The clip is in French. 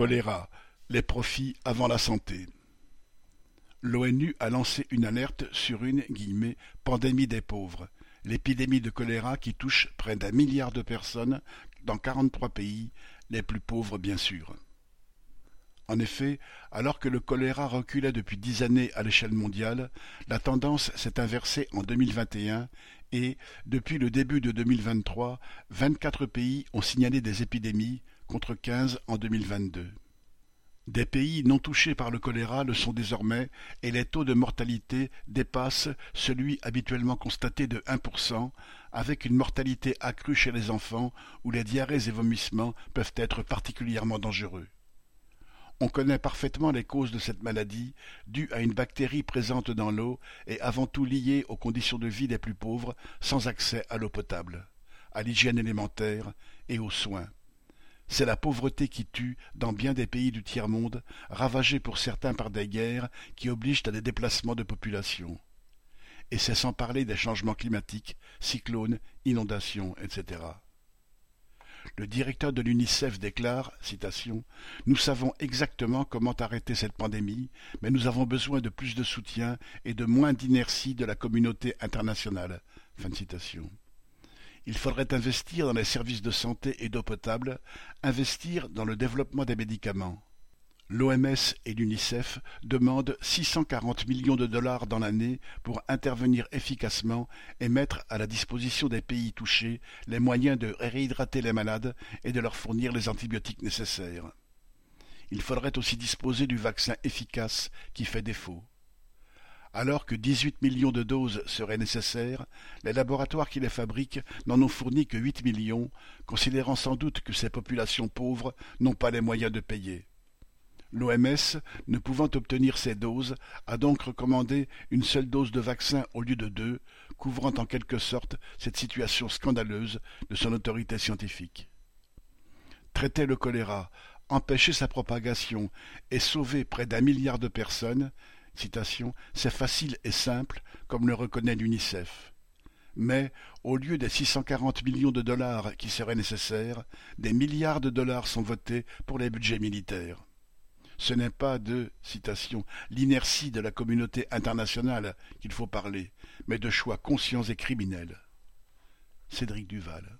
Choléra, les profits avant la santé. L'ONU a lancé une alerte sur une « pandémie des pauvres », l'épidémie de choléra qui touche près d'un milliard de personnes dans quarante-trois pays, les plus pauvres bien sûr. En effet, alors que le choléra reculait depuis dix années à l'échelle mondiale, la tendance s'est inversée en 2021 et, depuis le début de 2023, vingt-quatre pays ont signalé des épidémies contre quinze en 2022. Des pays non touchés par le choléra le sont désormais et les taux de mortalité dépassent celui habituellement constaté de 1%, avec une mortalité accrue chez les enfants où les diarrhées et vomissements peuvent être particulièrement dangereux. On connaît parfaitement les causes de cette maladie, due à une bactérie présente dans l'eau et avant tout liée aux conditions de vie des plus pauvres, sans accès à l'eau potable, à l'hygiène élémentaire et aux soins. C'est la pauvreté qui tue dans bien des pays du tiers-monde, ravagés pour certains par des guerres qui obligent à des déplacements de population. Et c'est sans parler des changements climatiques, cyclones, inondations, etc. Le directeur de l'UNICEF déclare, citation, Nous savons exactement comment arrêter cette pandémie, mais nous avons besoin de plus de soutien et de moins d'inertie de la communauté internationale. Fin de citation. Il faudrait investir dans les services de santé et d'eau potable, investir dans le développement des médicaments. L'OMS et l'UNICEF demandent 640 millions de dollars dans l'année pour intervenir efficacement et mettre à la disposition des pays touchés les moyens de réhydrater les malades et de leur fournir les antibiotiques nécessaires. Il faudrait aussi disposer du vaccin efficace qui fait défaut. Alors que dix-huit millions de doses seraient nécessaires, les laboratoires qui les fabriquent n'en ont fourni que huit millions, considérant sans doute que ces populations pauvres n'ont pas les moyens de payer. L'OMS, ne pouvant obtenir ces doses, a donc recommandé une seule dose de vaccin au lieu de deux, couvrant en quelque sorte cette situation scandaleuse de son autorité scientifique. Traiter le choléra, empêcher sa propagation et sauver près d'un milliard de personnes, c'est facile et simple, comme le reconnaît l'UNICEF. Mais, au lieu des 640 millions de dollars qui seraient nécessaires, des milliards de dollars sont votés pour les budgets militaires. Ce n'est pas de l'inertie de la communauté internationale qu'il faut parler, mais de choix conscients et criminels. Cédric Duval.